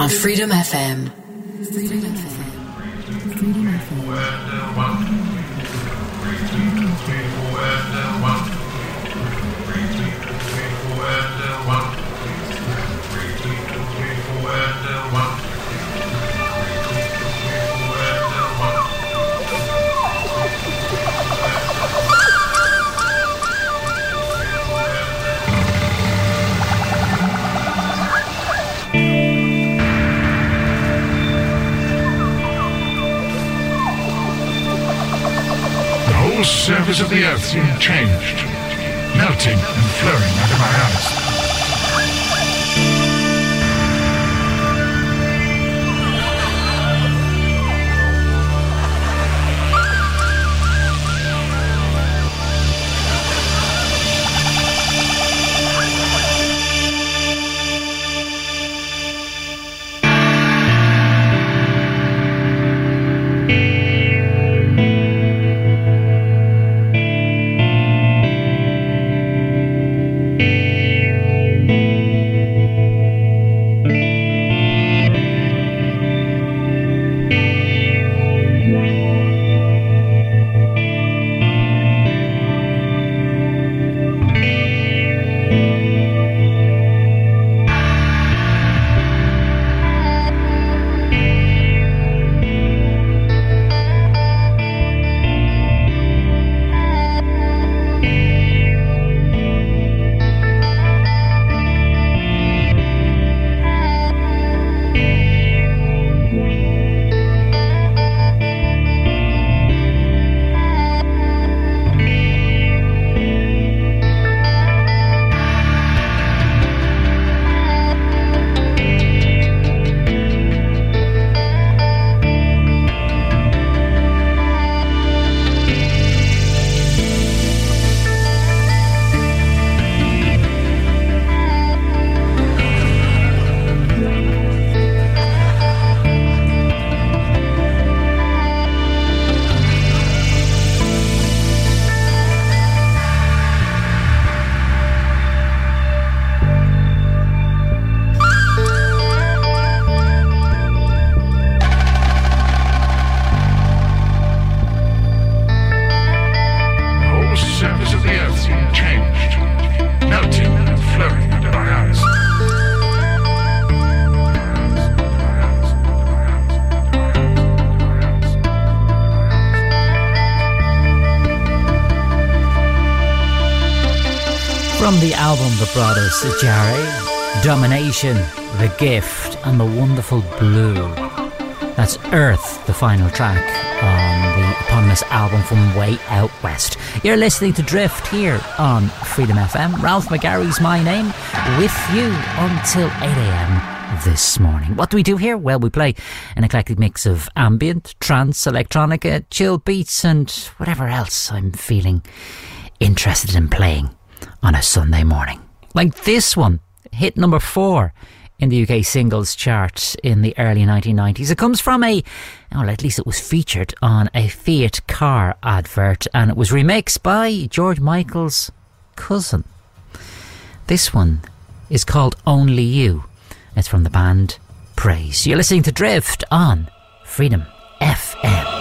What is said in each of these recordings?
on Freedom FM. Freedom FM. Freedom FM. Whole surface of the earth seemed changed, melting and flowing under my eyes. Brought Domination, The Gift, and The Wonderful Blue. That's Earth, the final track on the eponymous album from Way Out West. You're listening to Drift here on Freedom FM. Ralph McGarry's my name, with you until 8am this morning. What do we do here? Well, we play an eclectic mix of ambient, trance, electronica, chill beats, and whatever else I'm feeling interested in playing on a Sunday morning. Like this one, hit number four in the UK singles chart in the early 1990s. It comes from a, well, at least it was featured on a Fiat car advert and it was remixed by George Michael's cousin. This one is called Only You. It's from the band Praise. You're listening to Drift on Freedom FM.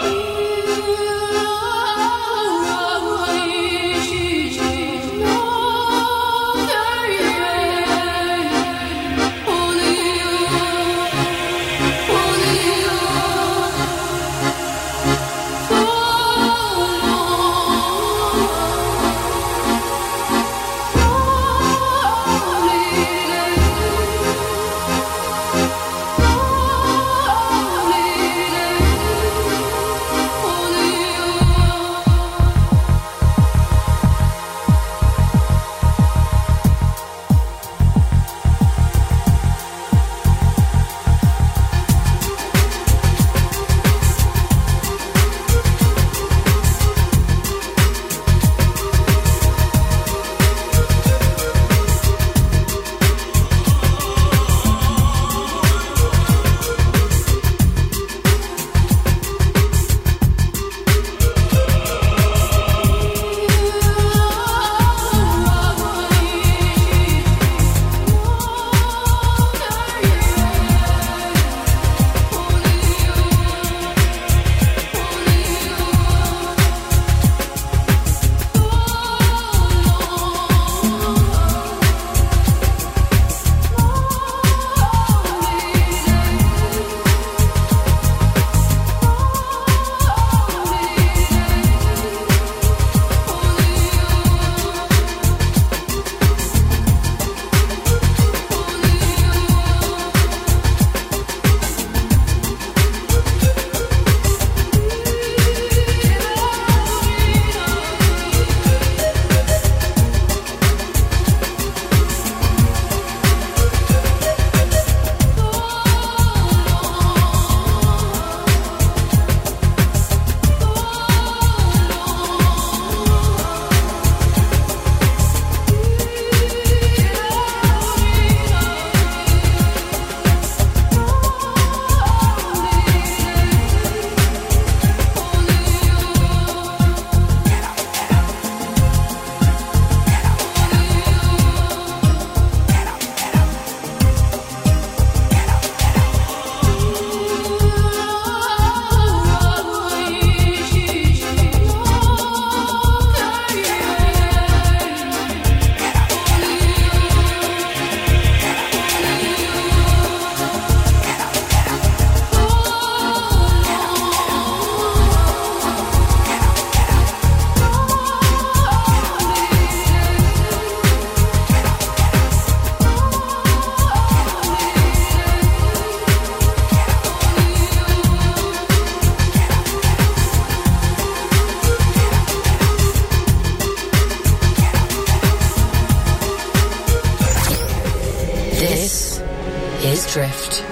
is Drift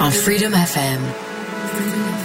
on Freedom FM.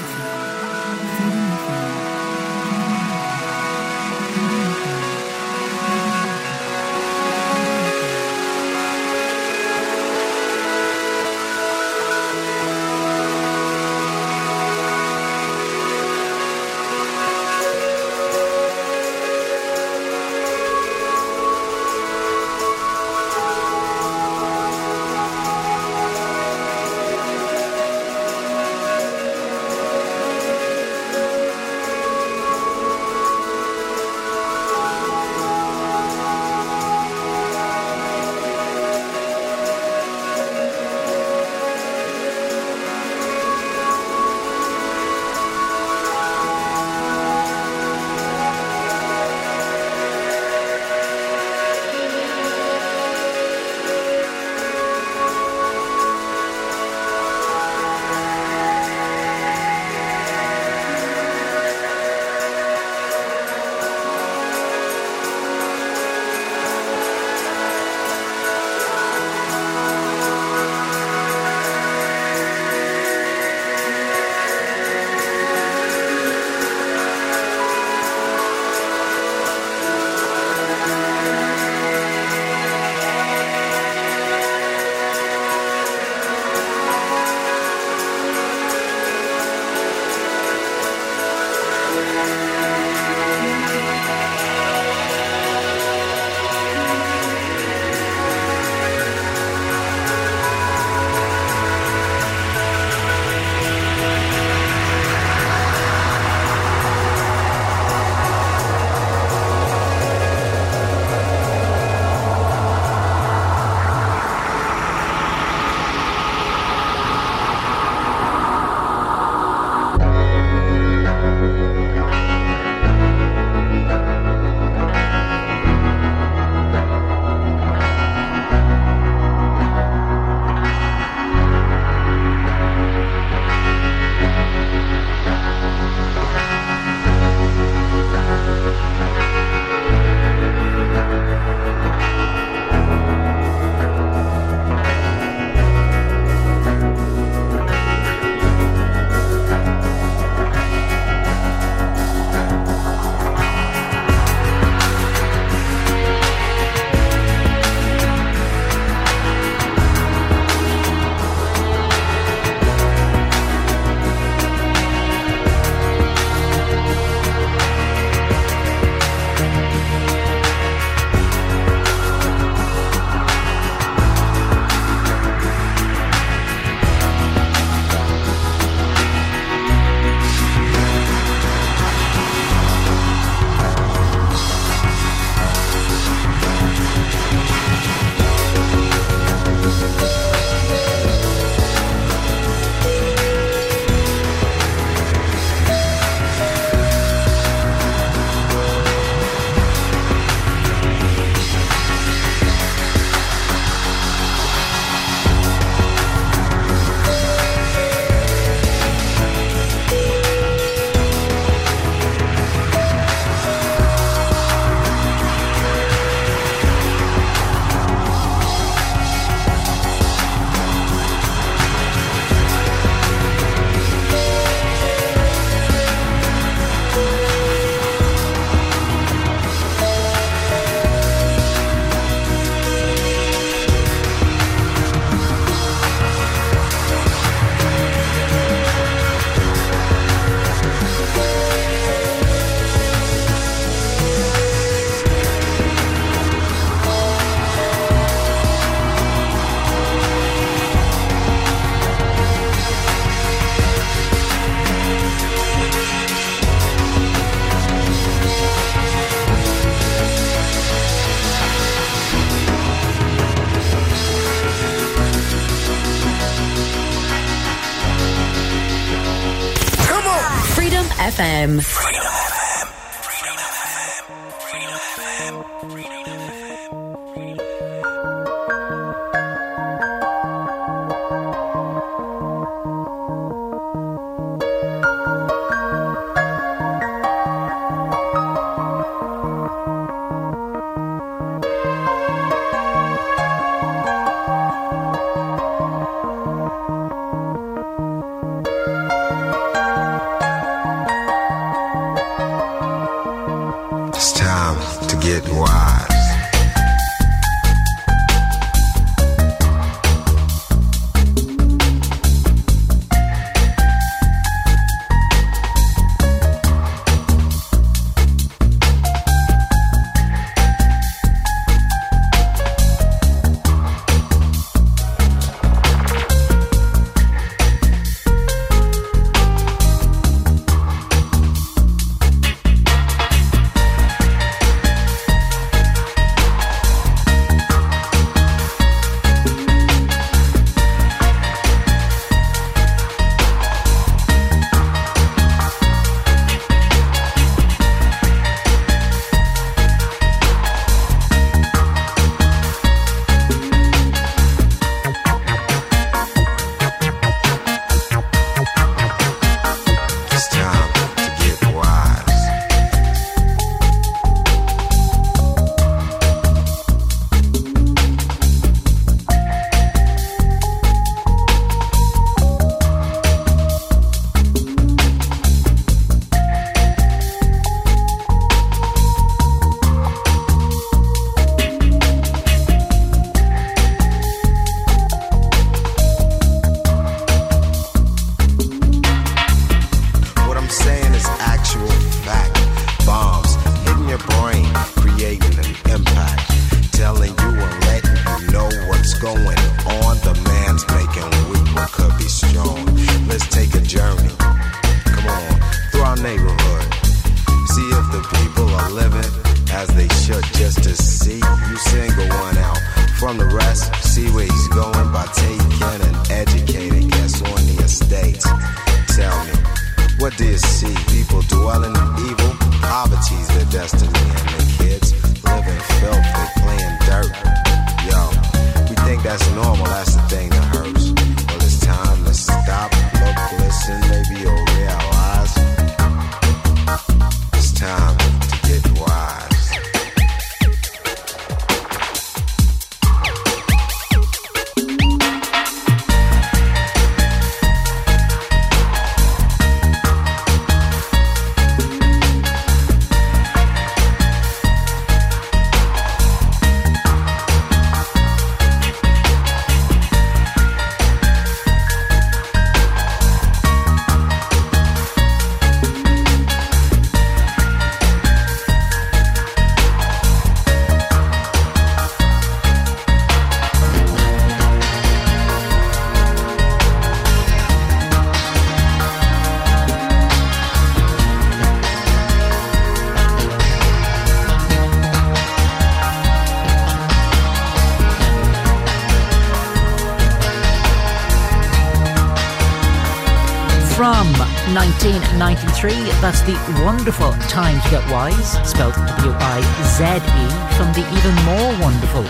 The wonderful Time to Get Wize, spelled W I Z E, from the even more wonderful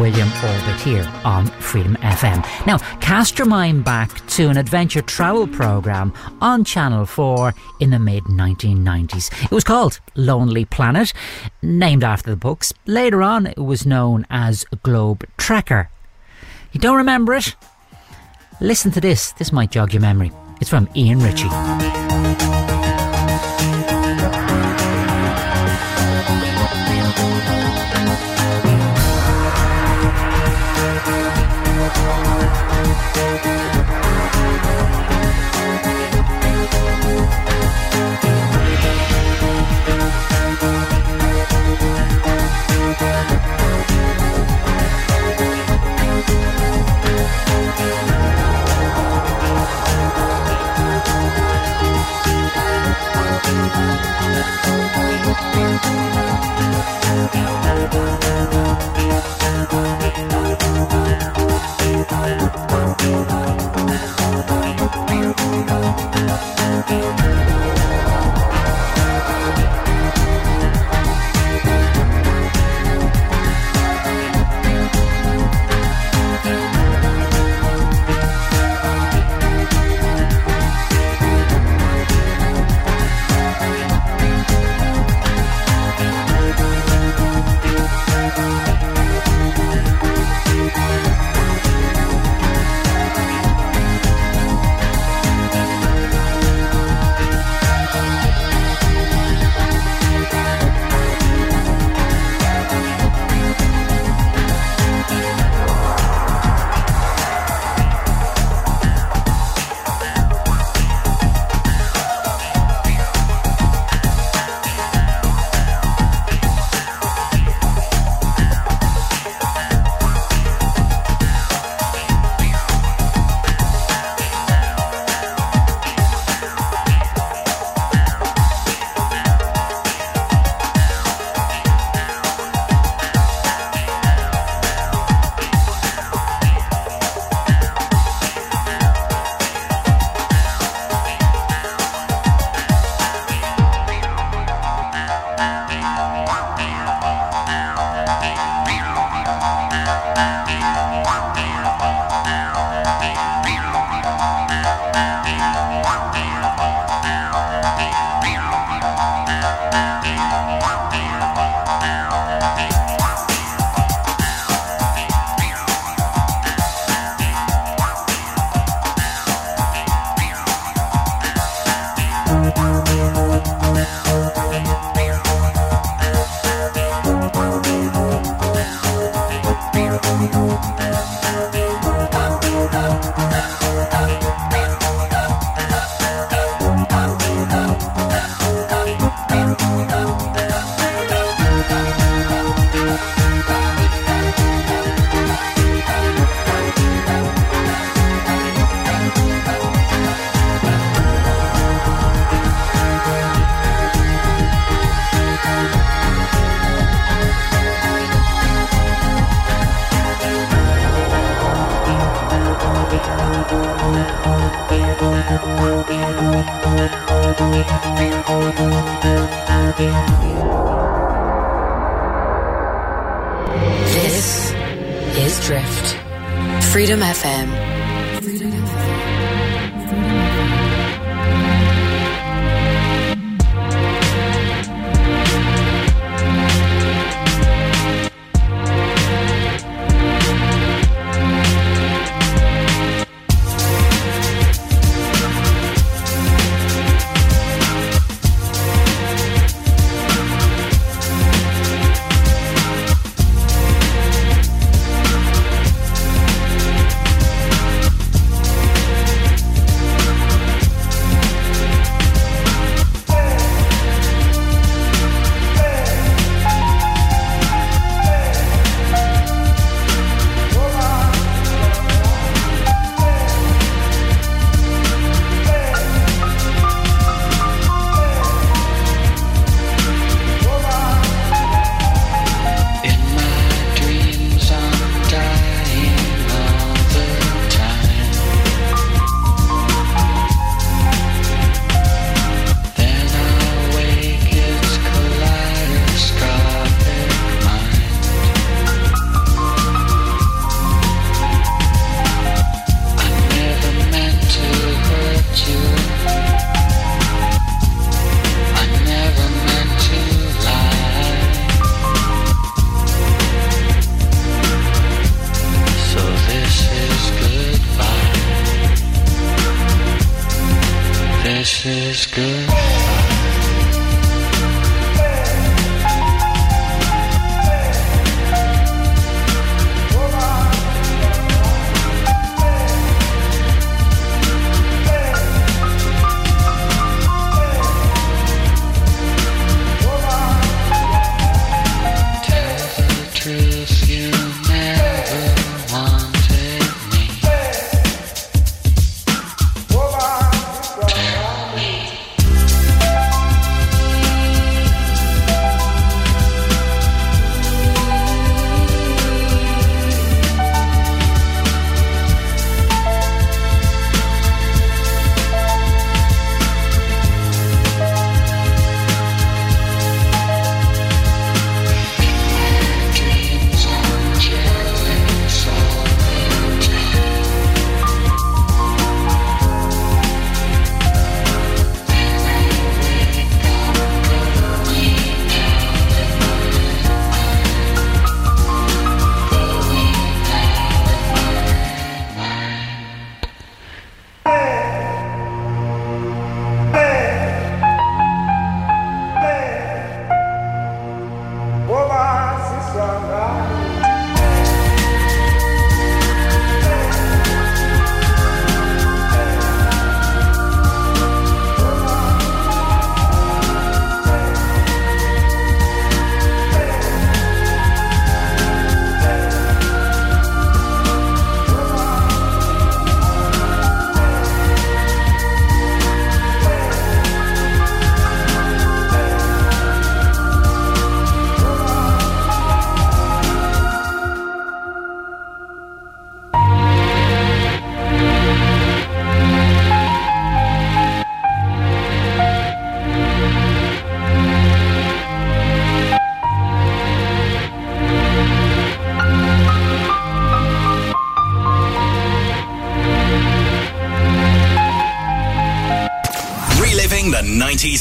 William Orbit here on Freedom FM. Now, cast your mind back to an adventure travel programme on Channel 4 in the mid 1990s. It was called Lonely Planet, named after the books. Later on, it was known as Globe Trekker. You don't remember it? Listen to this, this might jog your memory. It's from Ian Ritchie.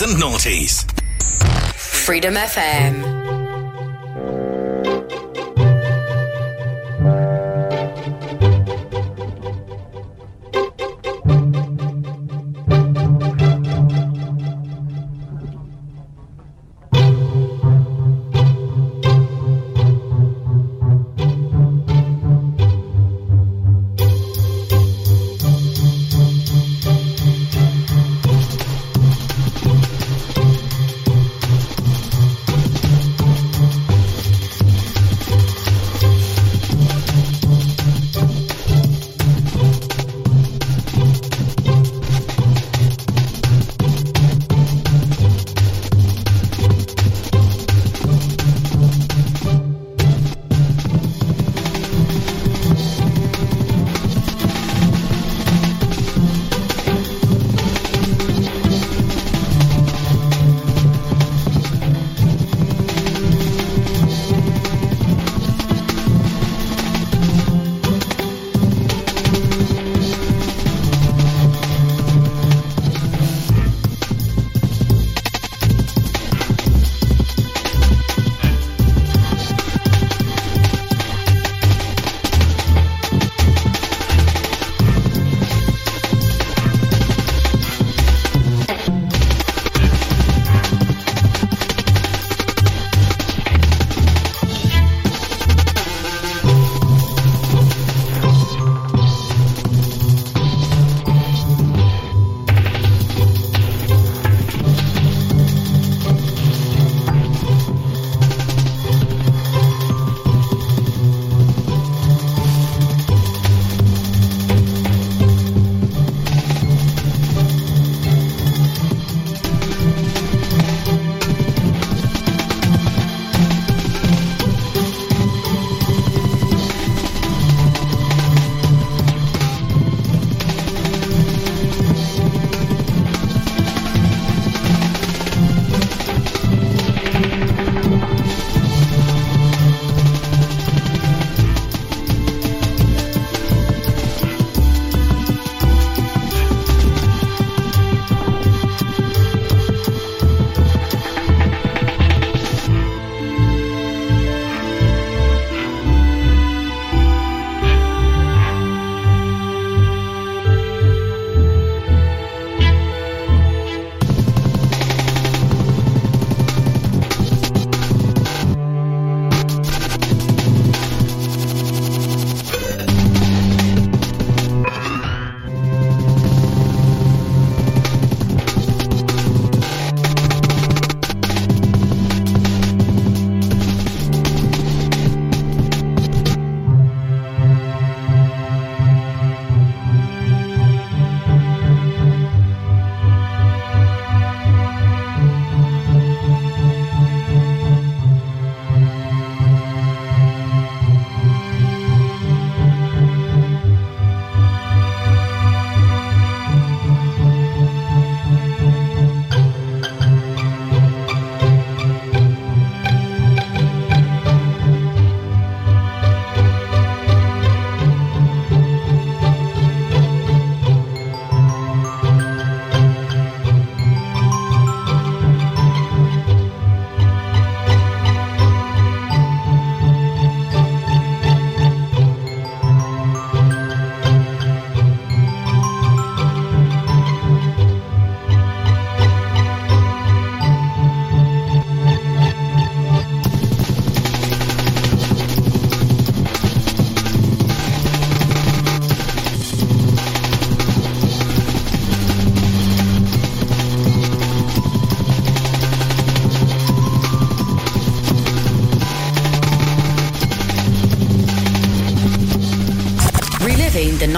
And noughties. Freedom FM.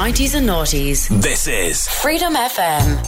90s and noughties. This is Freedom FM.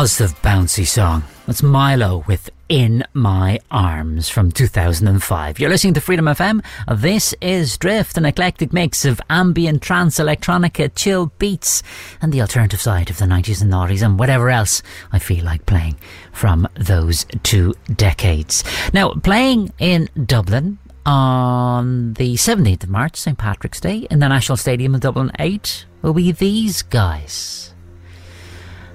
Positive, bouncy song. That's Mylo with In My Arms from 2005. You're listening to Freedom FM. This is Drift, an eclectic mix of ambient, trance, electronica, chill beats, and the alternative side of the 90s and noughties, and whatever else I feel like playing from those two decades. Now, playing in Dublin on the 17th of March, St. Patrick's Day, in the National Stadium of Dublin 8, will be these guys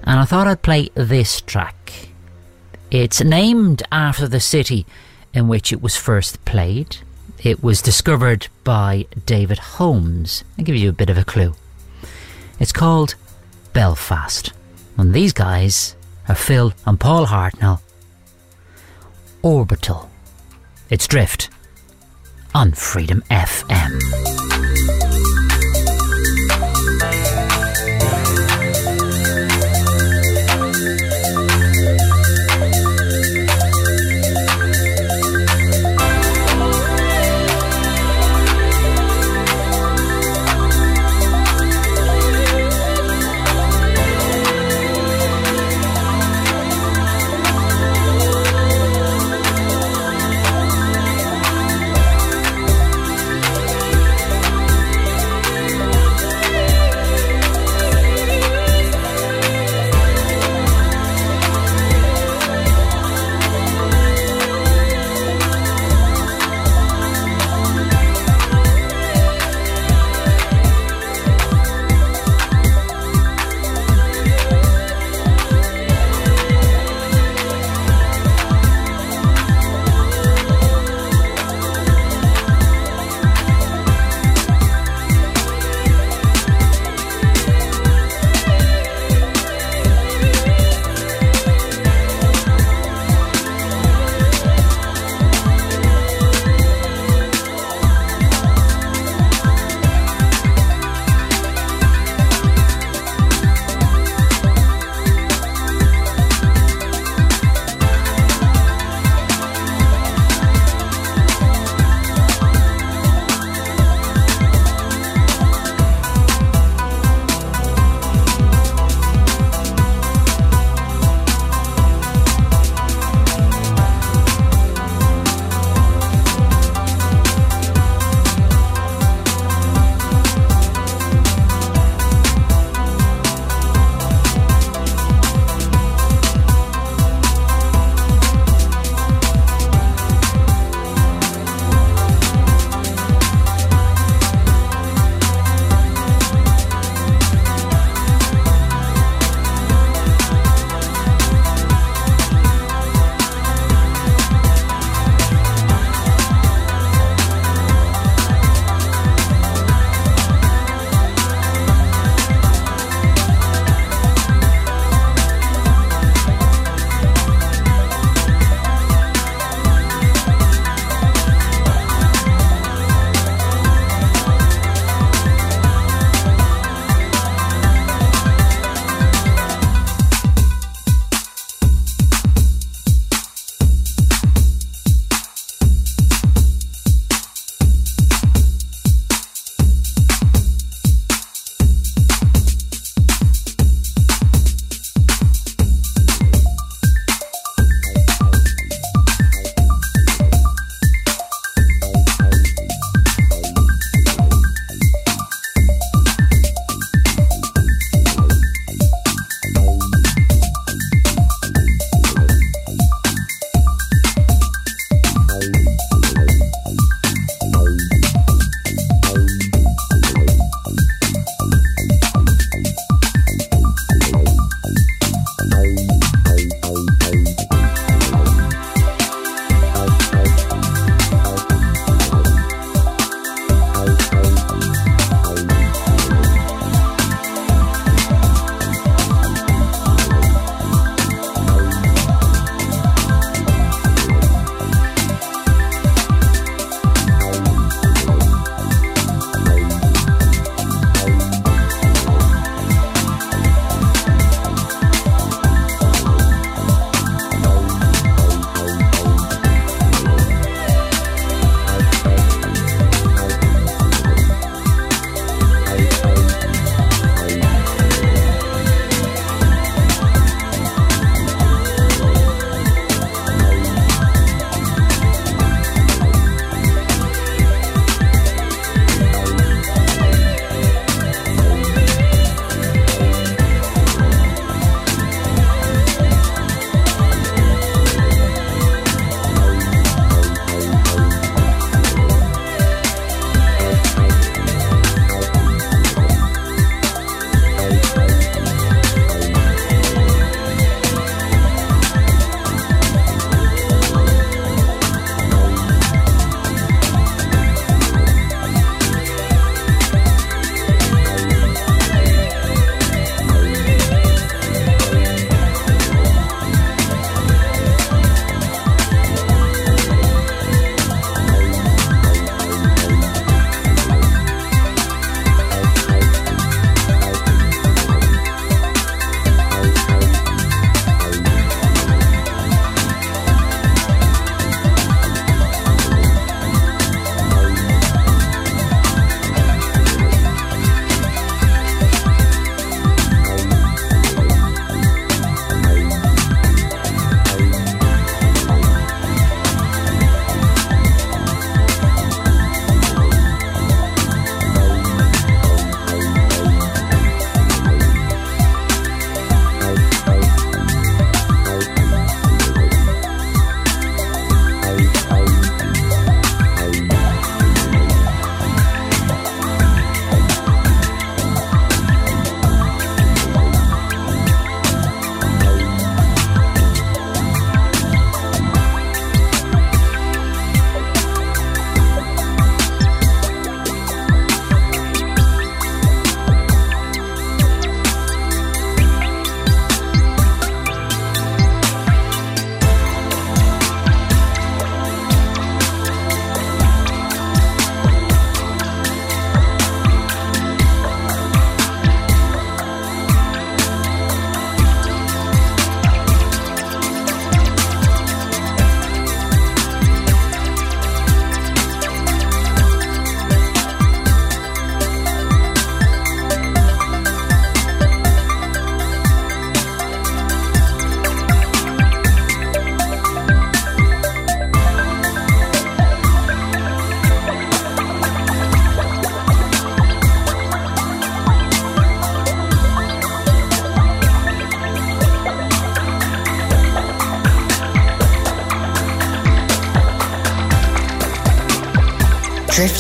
and I thought I'd play this track. It's named after the city in which it was first played. It was discovered by David Holmes. I'll give you a bit of a clue. It's called Belfast. And these guys are Phil and Paul Hartnoll. Orbital. It's Drift on Freedom FM.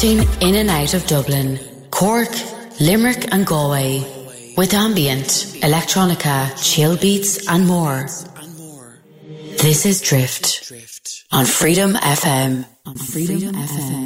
In and out of Dublin, Cork, Limerick, and Galway. With ambient, electronica, chill beats, and more. This is Drift on Freedom FM. On Freedom FM.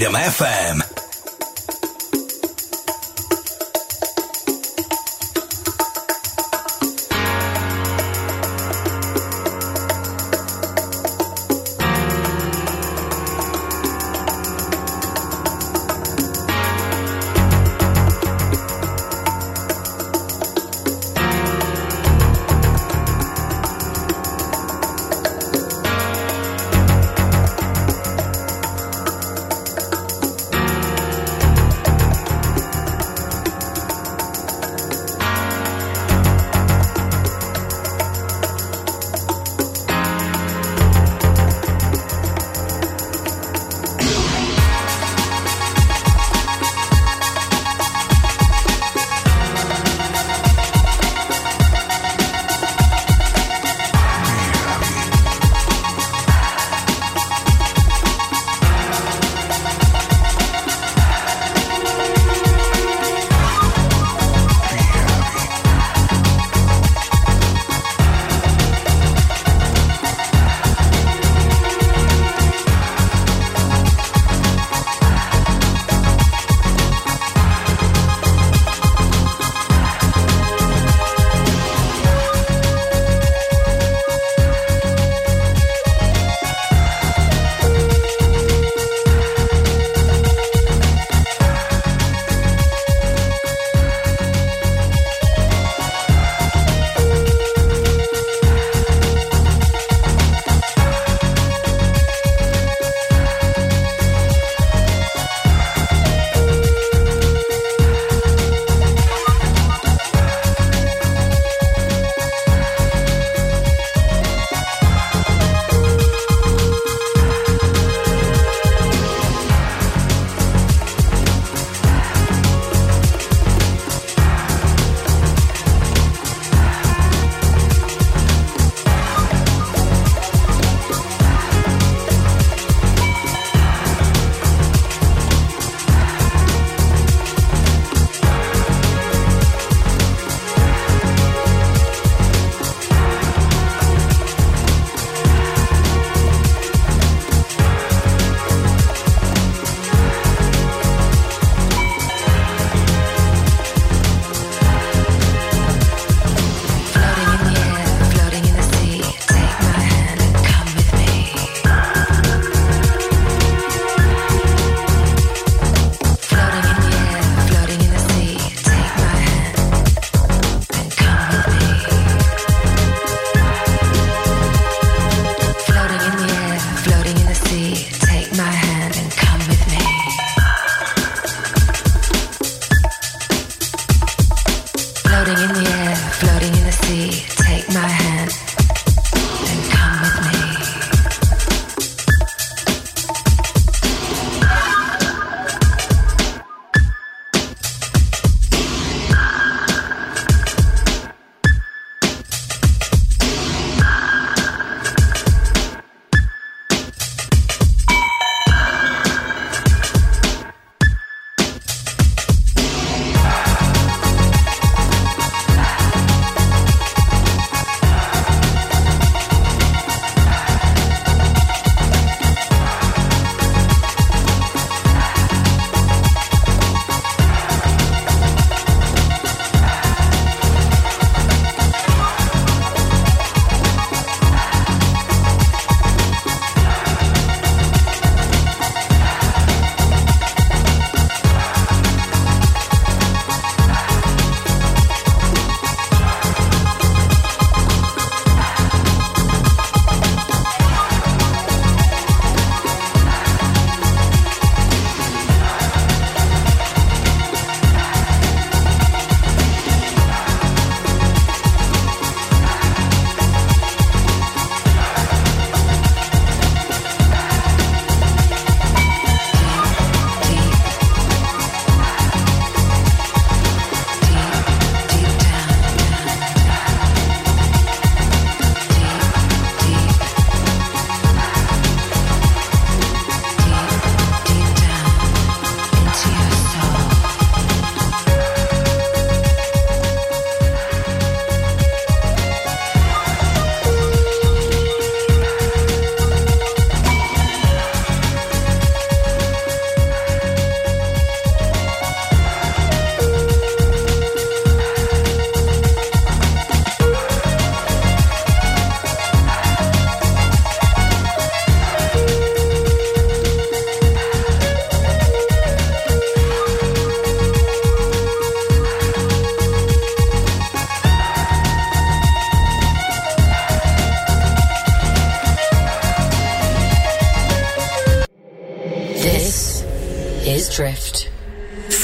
Freedom FM.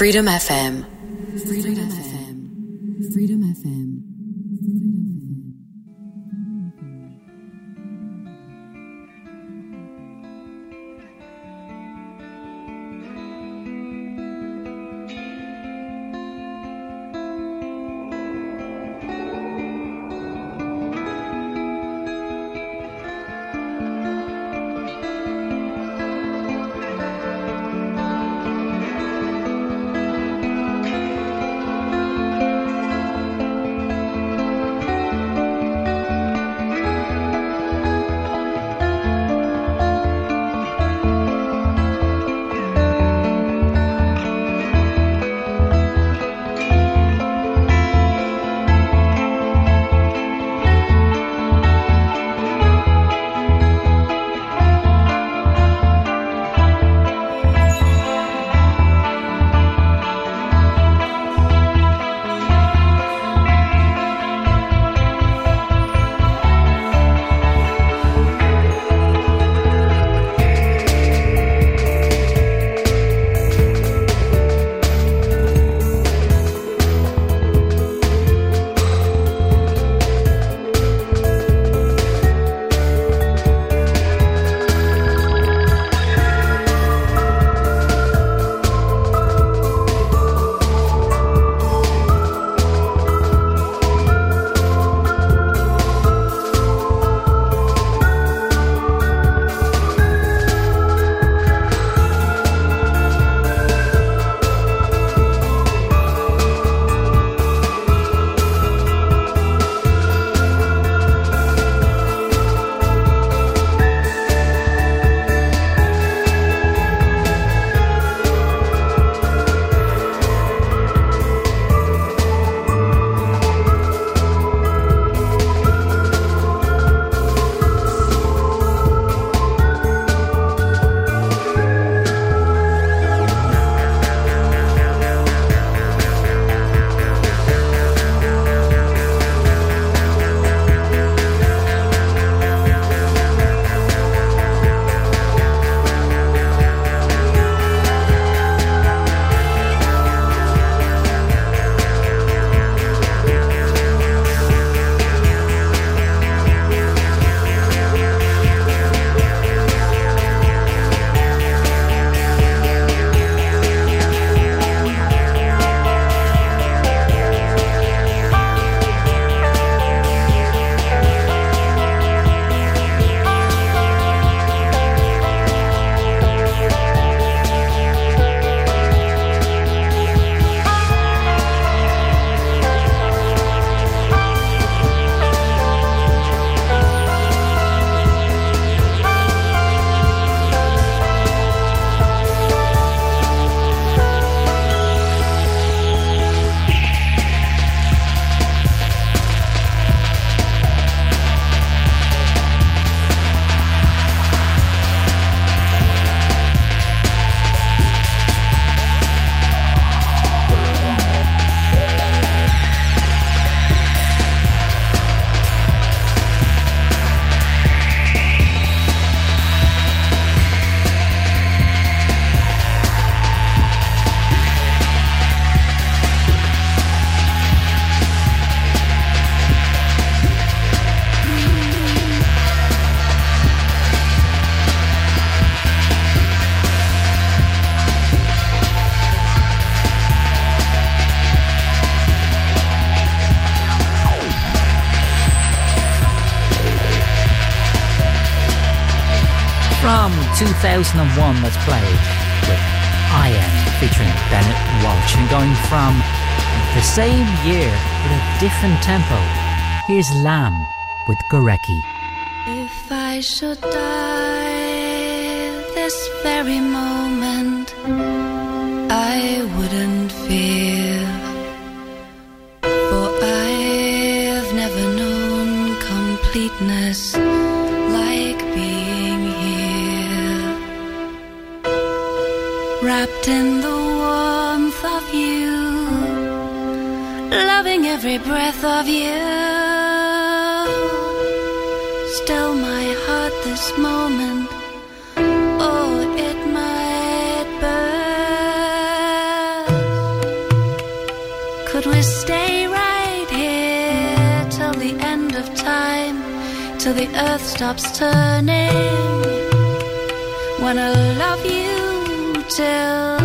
Freedom FM. 2001 that's played with I Am featuring Bennett Walsh. And going from the same year with a different tempo, here's Lamb with Gorecki. If I should die this very moment, I wouldn't fear. For I've never known completeness till the earth stops turning? Wanna love you till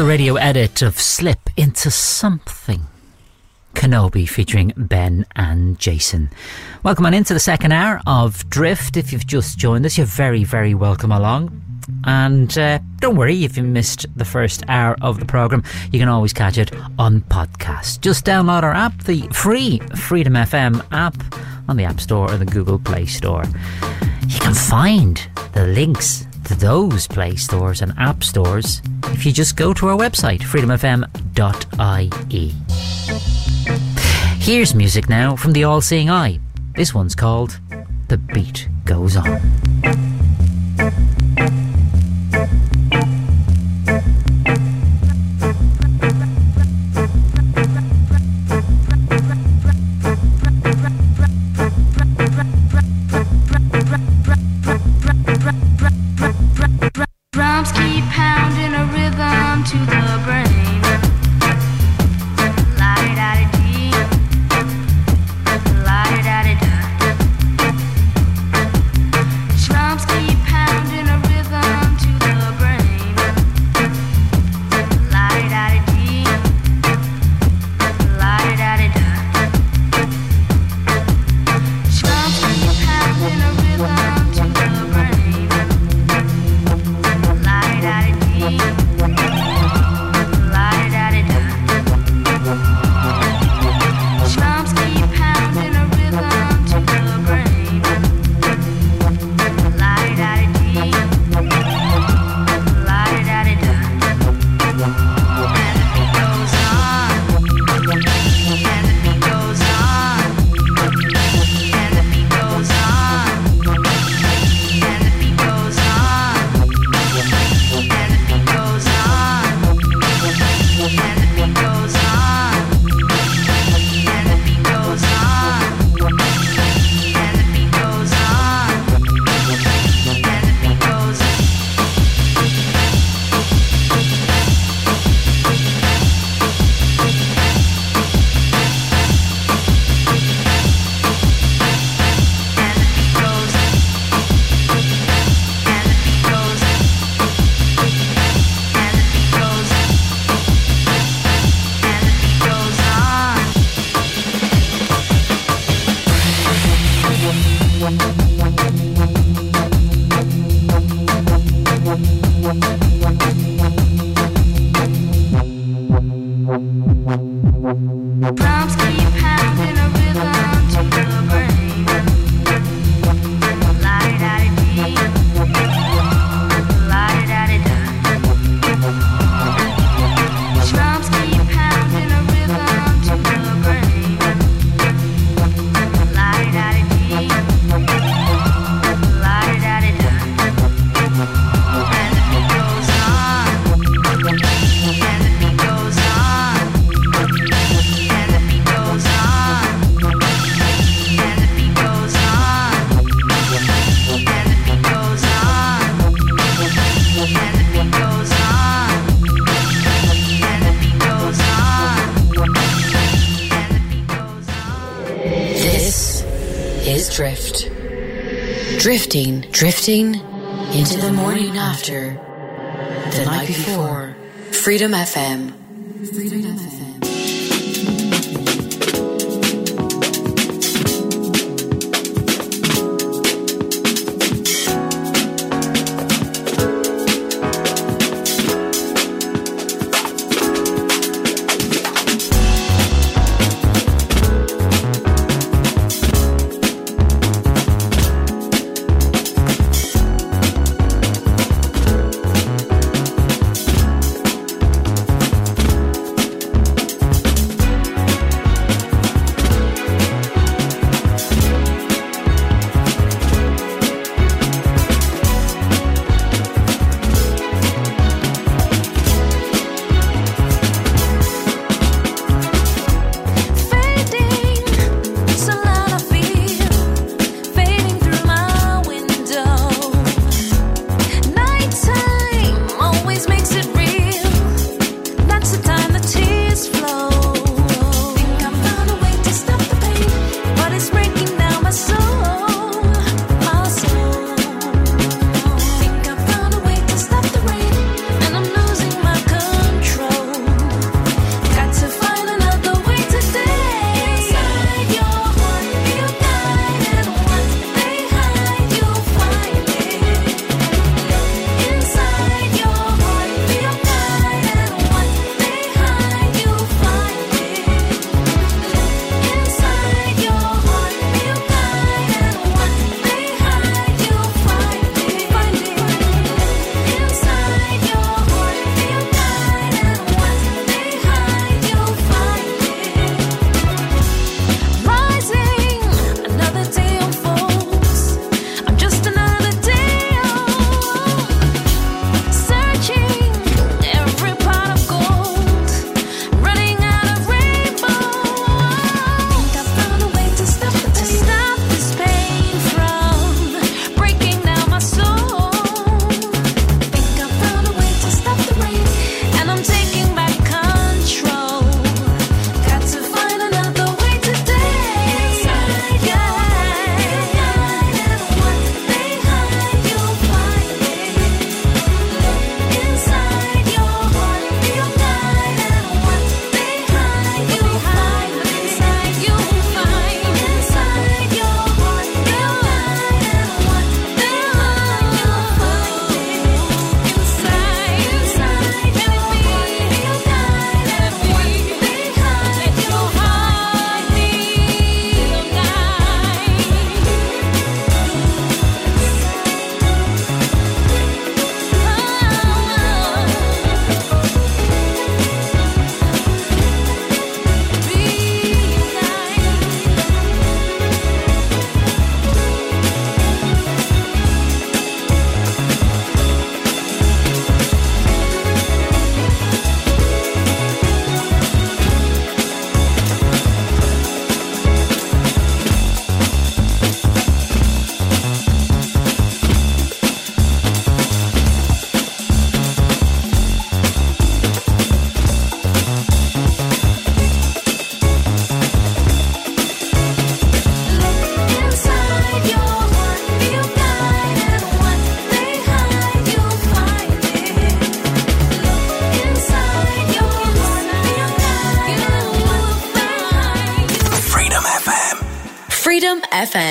the radio edit of Slip Into Something. Kinobe featuring Ben and Jason. Welcome on into the second hour of Drift. If you've just joined us, you're very, very welcome along. And uh, don't worry if you missed the first hour of the programme, you can always catch it on podcast. Just download our app, the free Freedom FM app, on the App Store or the Google Play Store. You can find the links to those Play Stores and App Stores if you just go to our website, freedomfm.ie. Here's music now from the All Seeing I. This one's called The Beat Goes On. Freedom FM.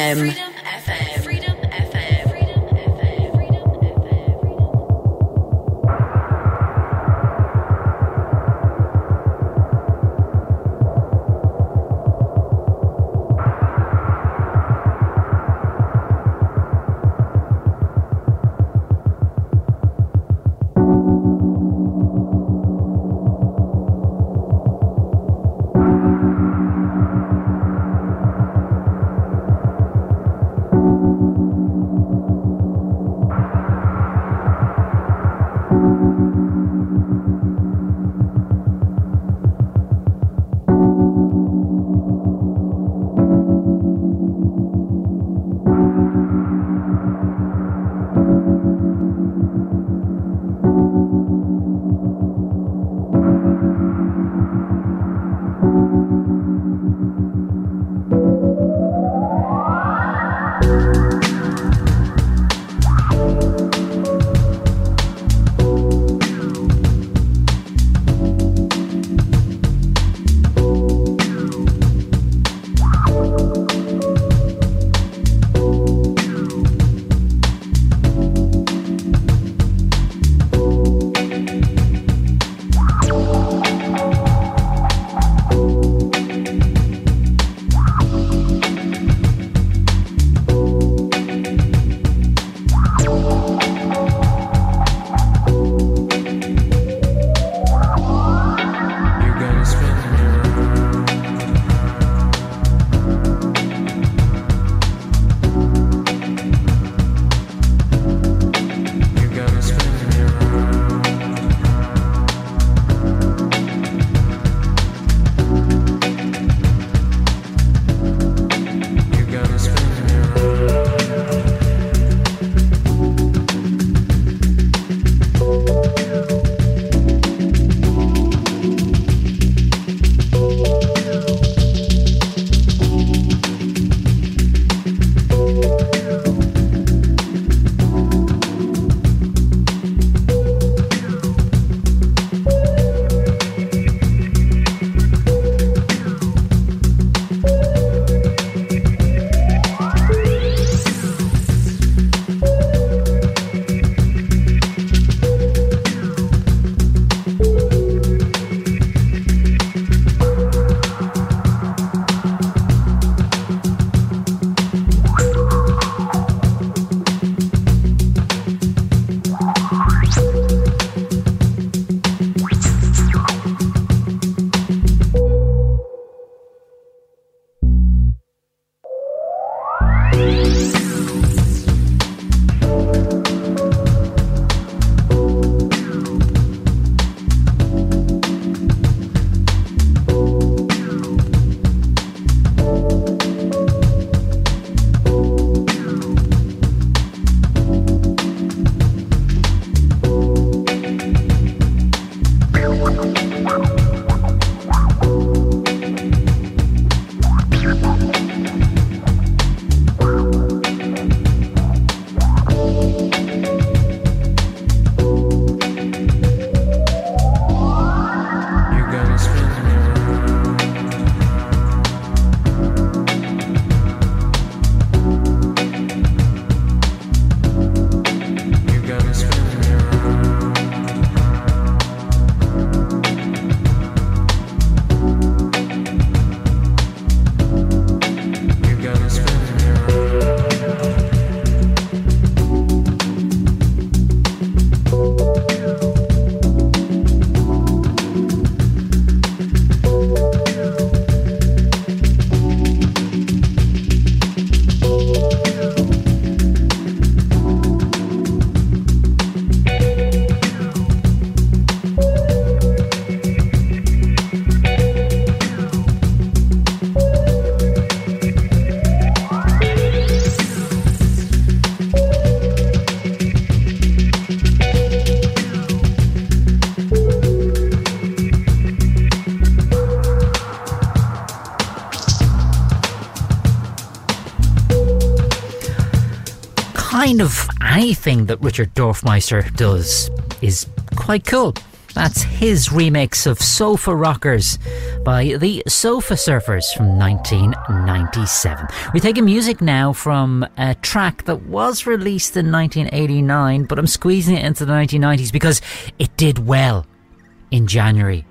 FM. Anything that Richard Dorfmeister does is quite cool. That's his remix of Sofa Rockers by the Sofa Surfers from 1997. We're taking music now from a track that was released in 1989, but I'm squeezing it into the 1990s because it did well in January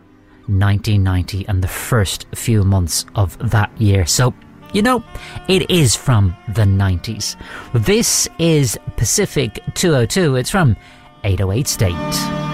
1990 and the first few months of that year. So, you know, it is from the 90s. This is Pacific 202. It's from 808 State.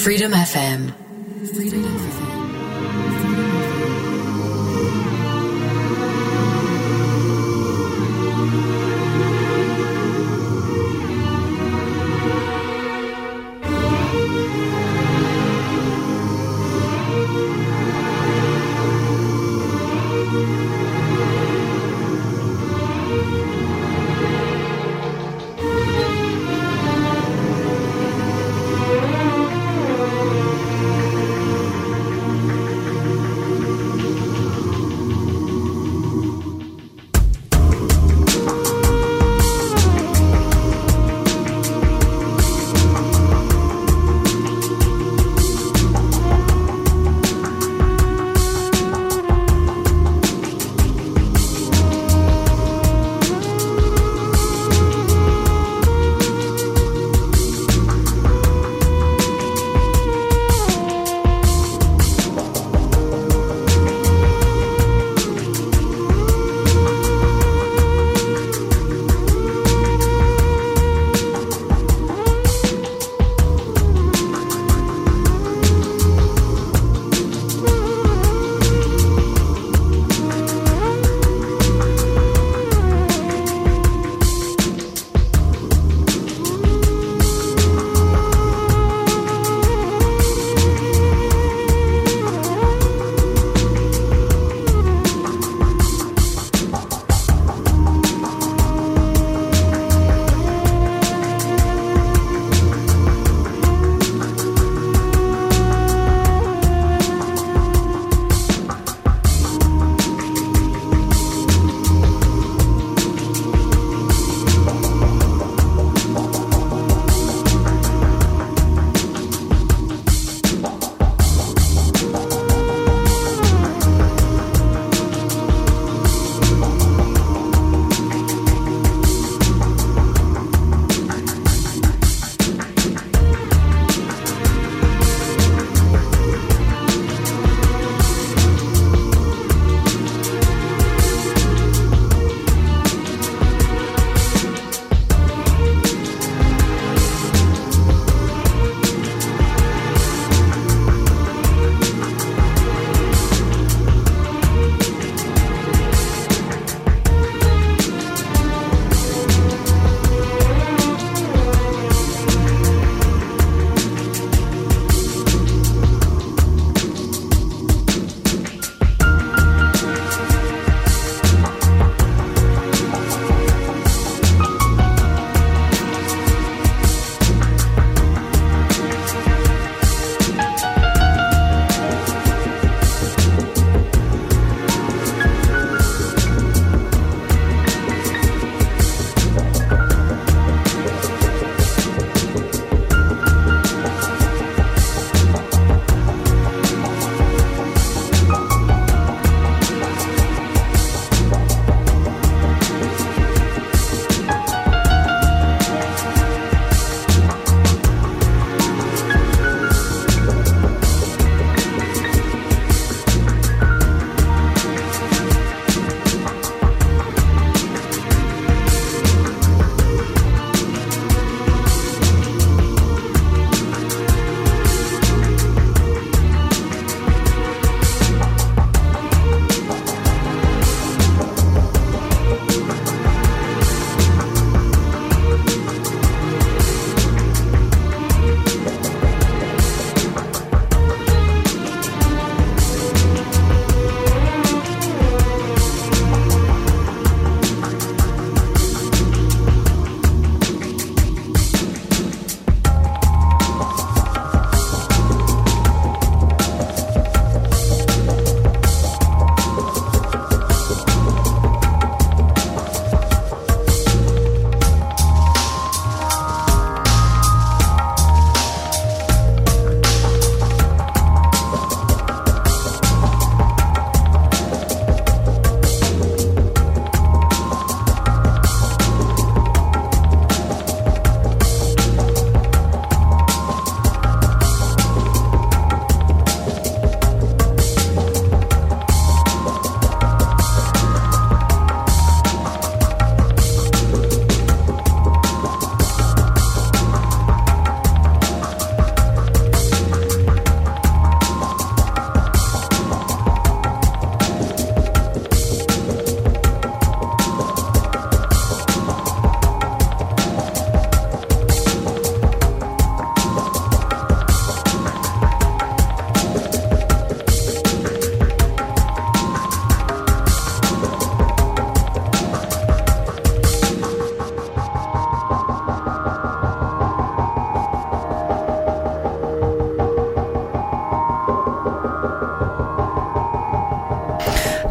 Freedom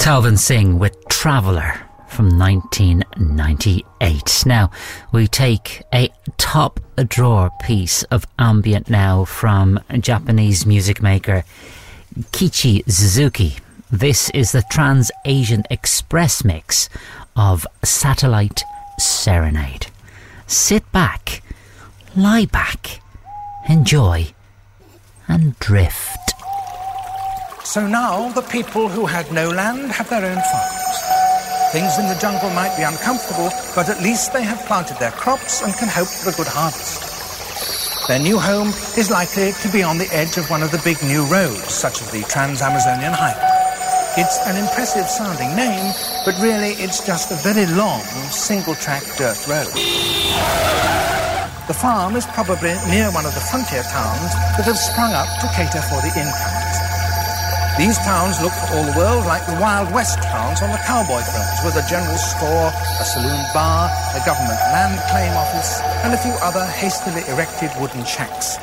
Calvin Singh with Traveller from 1998. Now, we take a top drawer piece of ambient now from Japanese music maker Kichi Suzuki. This is the Trans Asian Express mix of Satellite Serenade. Sit back, lie back, enjoy, and drift. So now the people who had no land have their own farms. Things in the jungle might be uncomfortable, but at least they have planted their crops and can hope for a good harvest. Their new home is likely to be on the edge of one of the big new roads, such as the Trans-Amazonian Highway. It's an impressive sounding name, but really it's just a very long single-track dirt road. The farm is probably near one of the frontier towns that have sprung up to cater for the incomers. These towns look for all the world like the Wild West towns on the cowboy films, with a general store, a saloon bar, a government land claim office, and a few other hastily erected wooden shacks.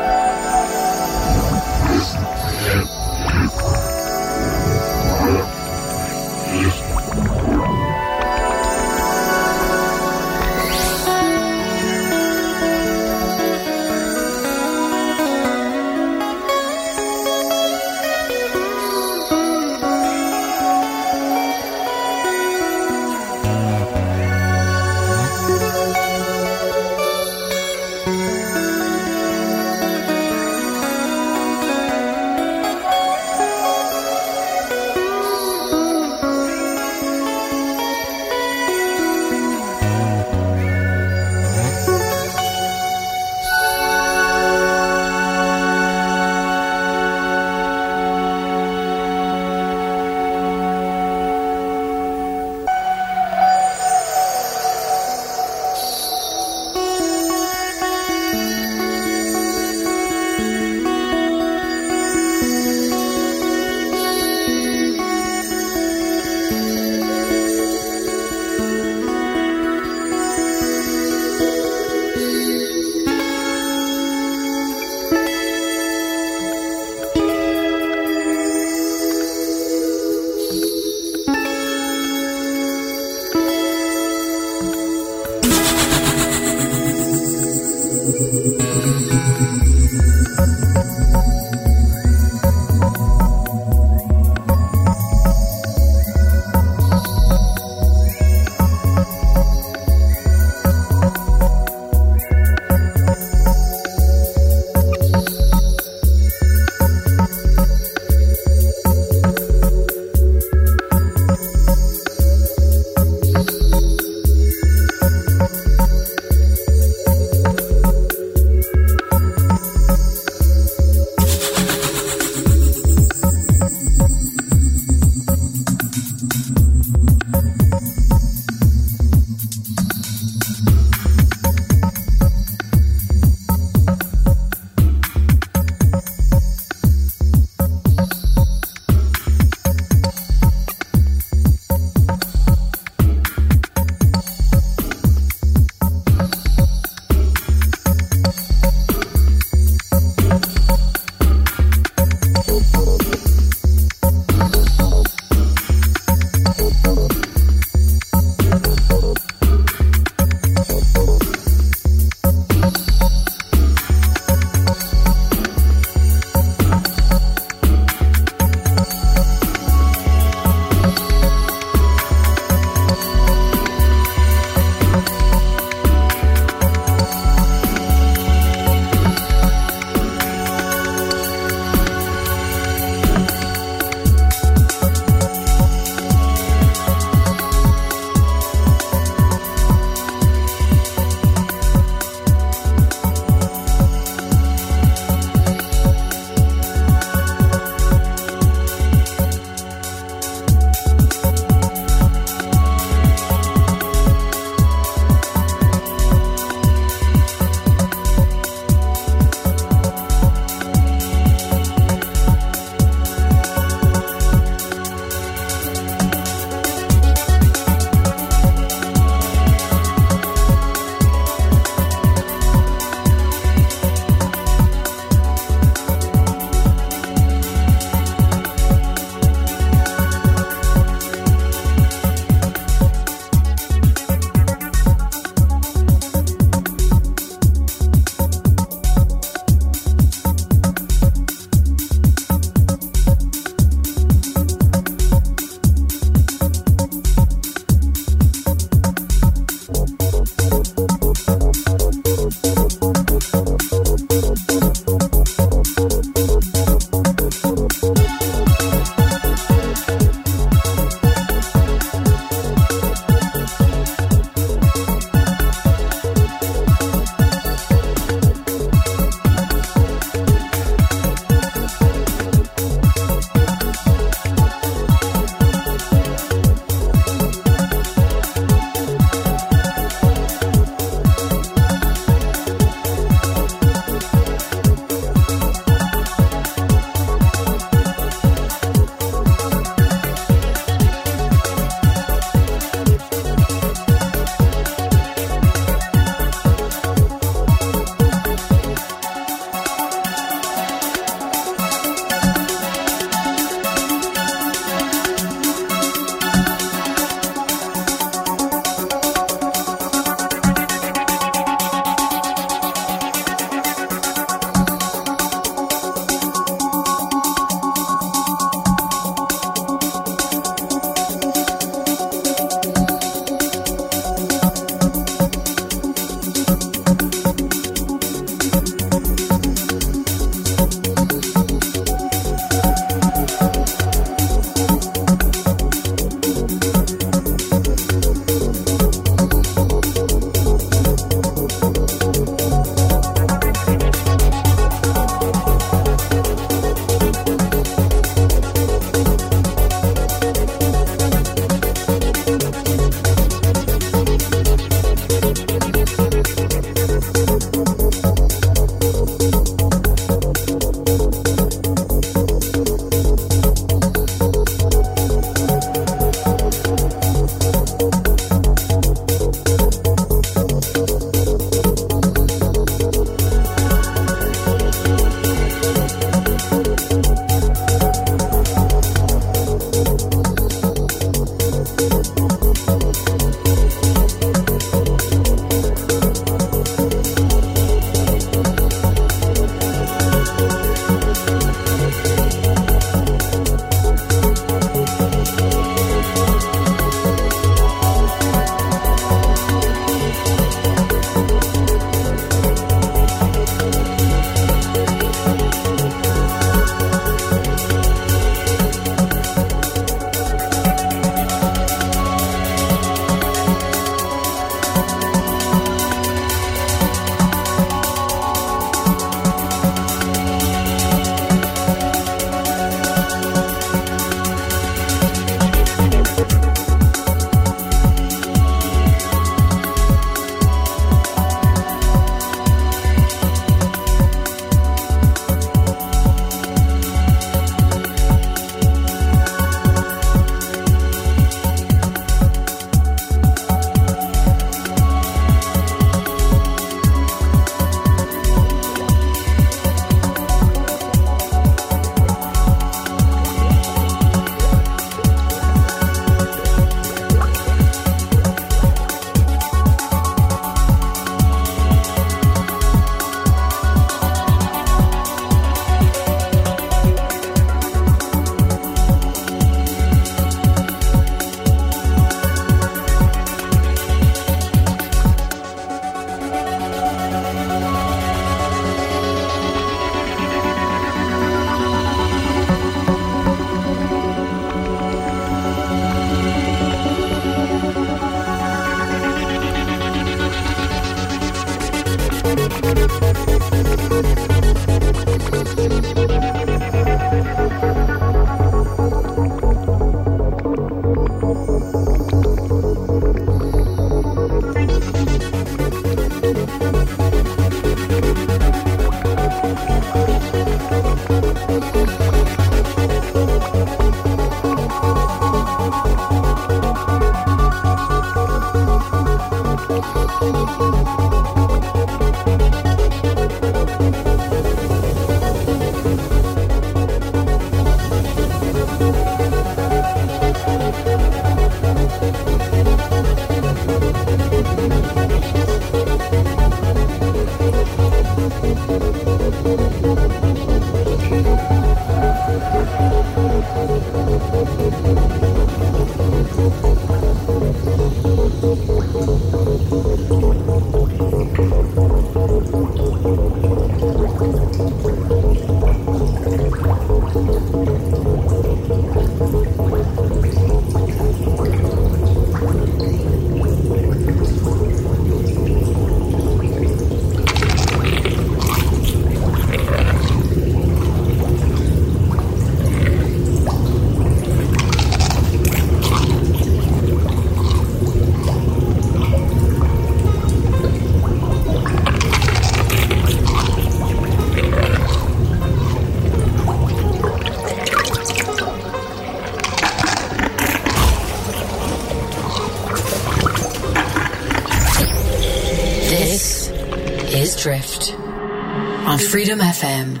On Freedom FM.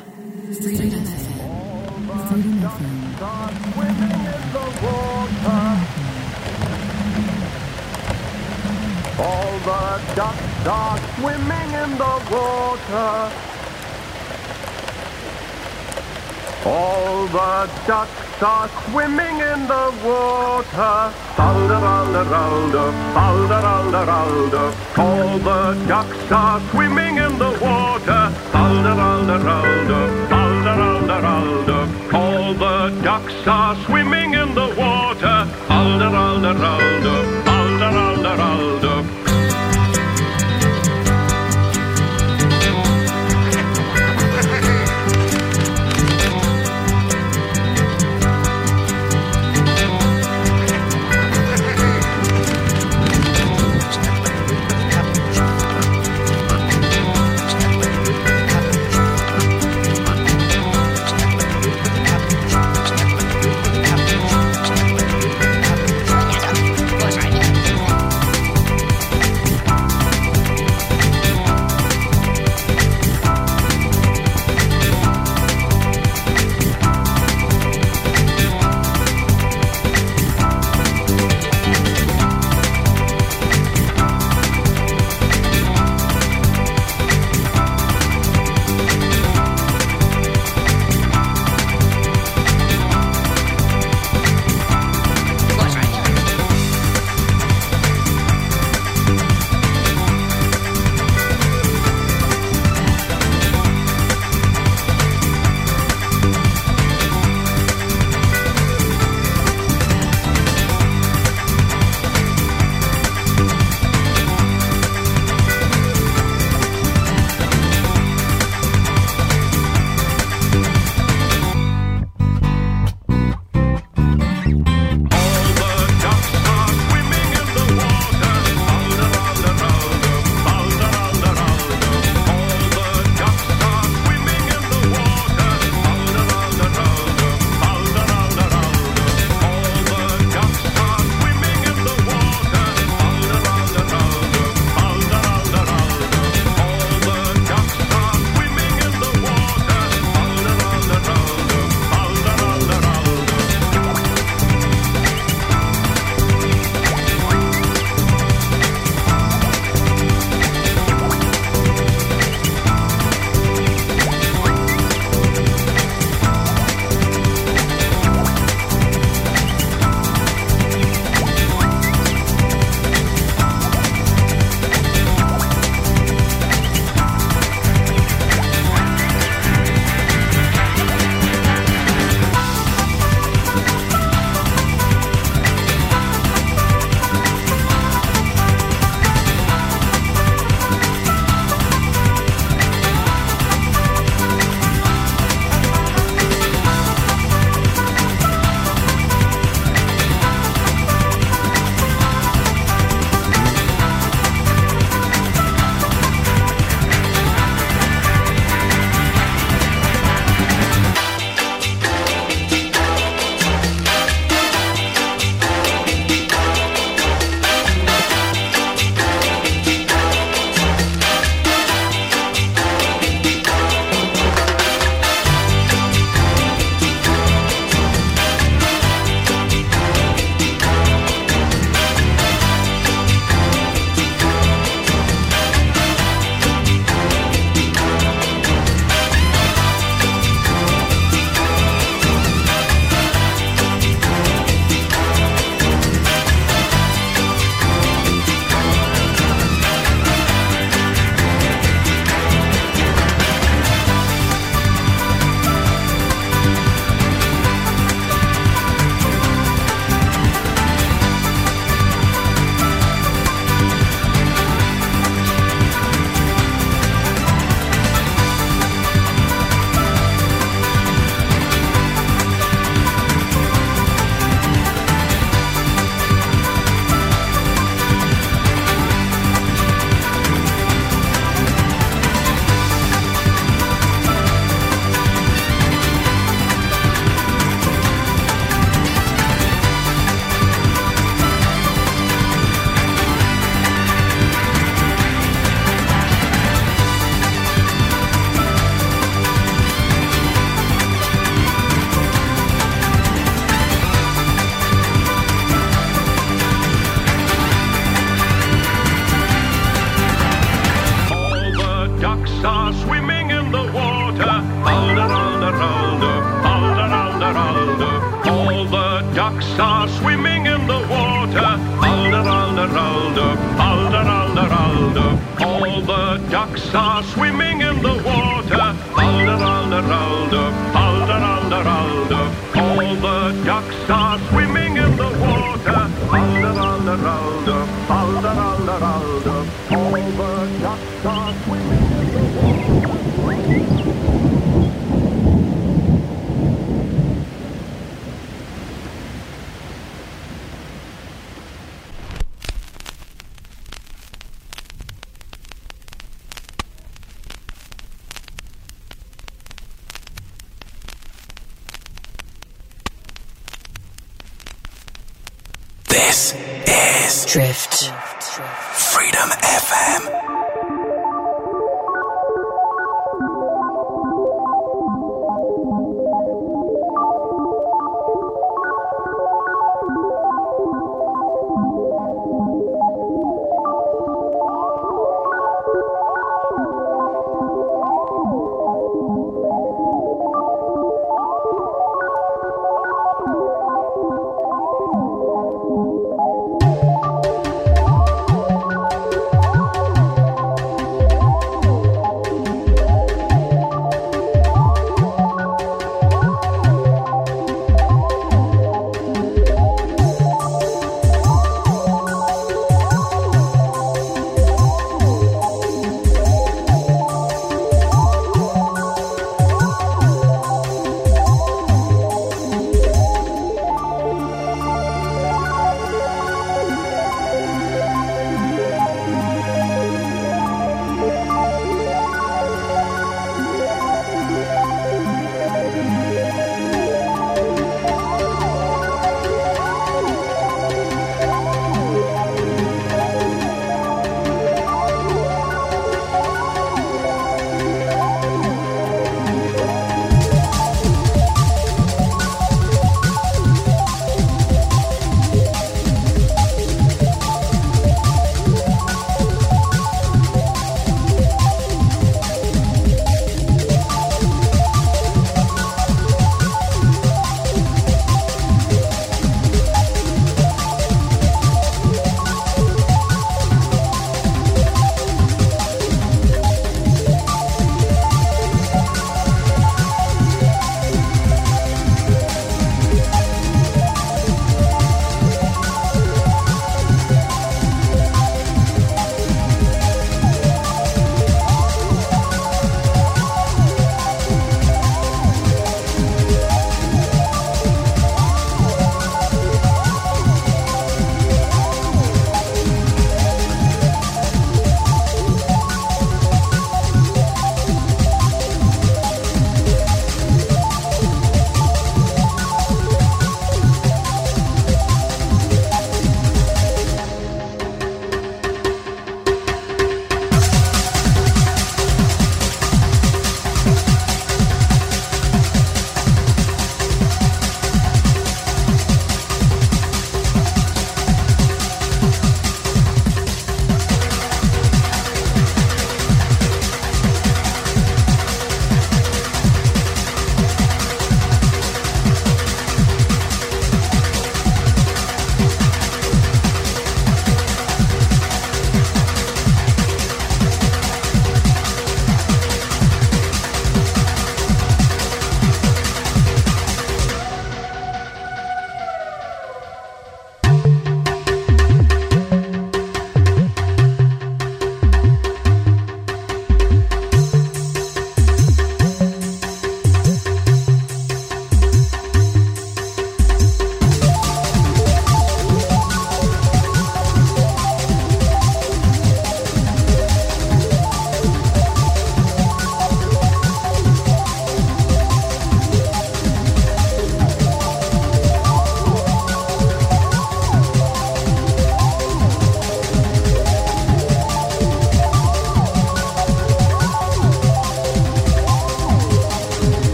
Freedom FM. All the ducks are swimming in the water. All the ducks are swimming in the water. Falderalderalder, falderalderalder. All the ducks are swimming in the water. Falderalderalder, falderalderalder. All the ducks are swimming in the water. Falderalderalder, falderalderalder.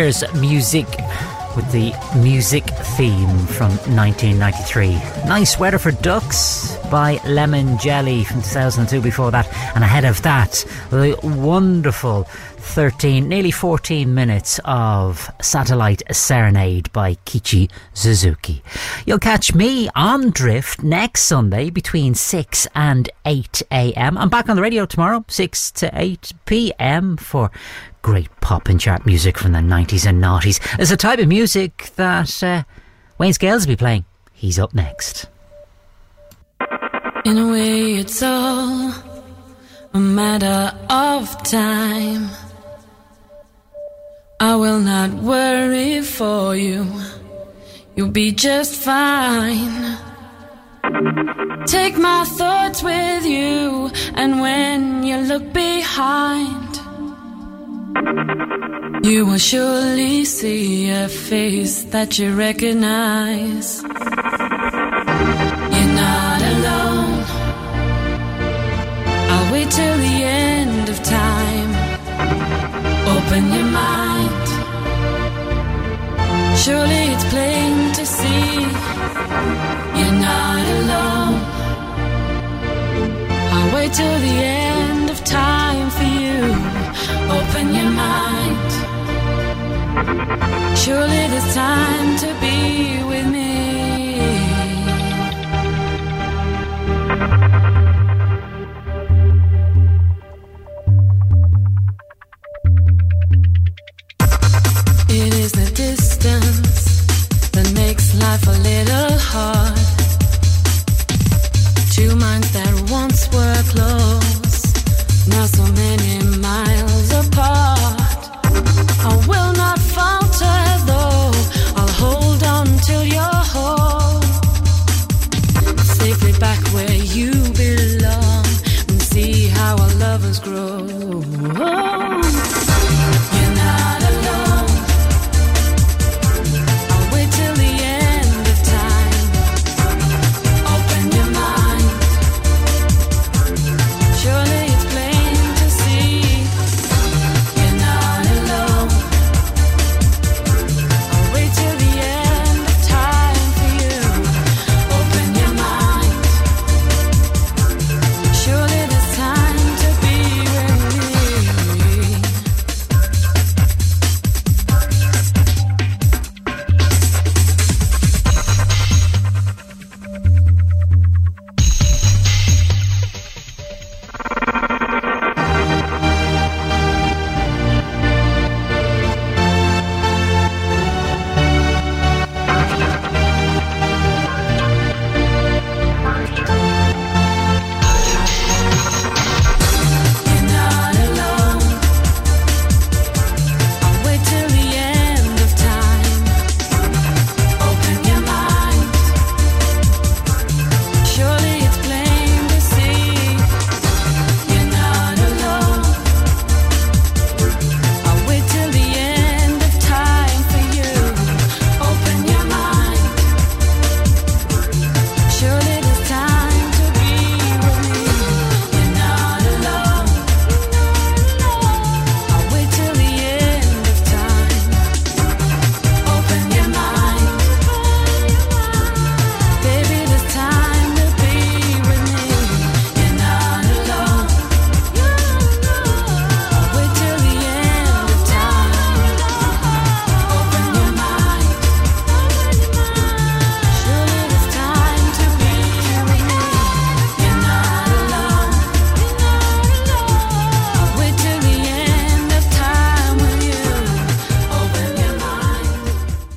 There's music with the music theme from 1993. Nice Weather for Ducks by Lemon Jelly from 2002 before that. And ahead of that, the wonderful 13, nearly 14 minutes of Satellite Serenade by Kichi Suzuki. You'll catch me on Drift next Sunday between 6 and 8 a.m. I'm back on the radio tomorrow, 6 to 8 p.m. for great pop and chart music from the 90s and noughties. It's a type of music that uh, Wayne Scales will be playing. He's up next. In a way, it's all a matter of time. I will not worry for you. You'll be just fine. Take my thoughts with you, and when you look behind, you will surely see a face that you recognize. You're not alone. I'll wait till the end of time. Open your mind. Surely it's plain see you're not alone. I'll wait till the end of time for you. Open your mind. Surely there's time to be with me. life a little hard. Two minds that once were close, now so many miles apart. I will not falter though, I'll hold on till you're. Safely back where you belong, and see how our lovers grow.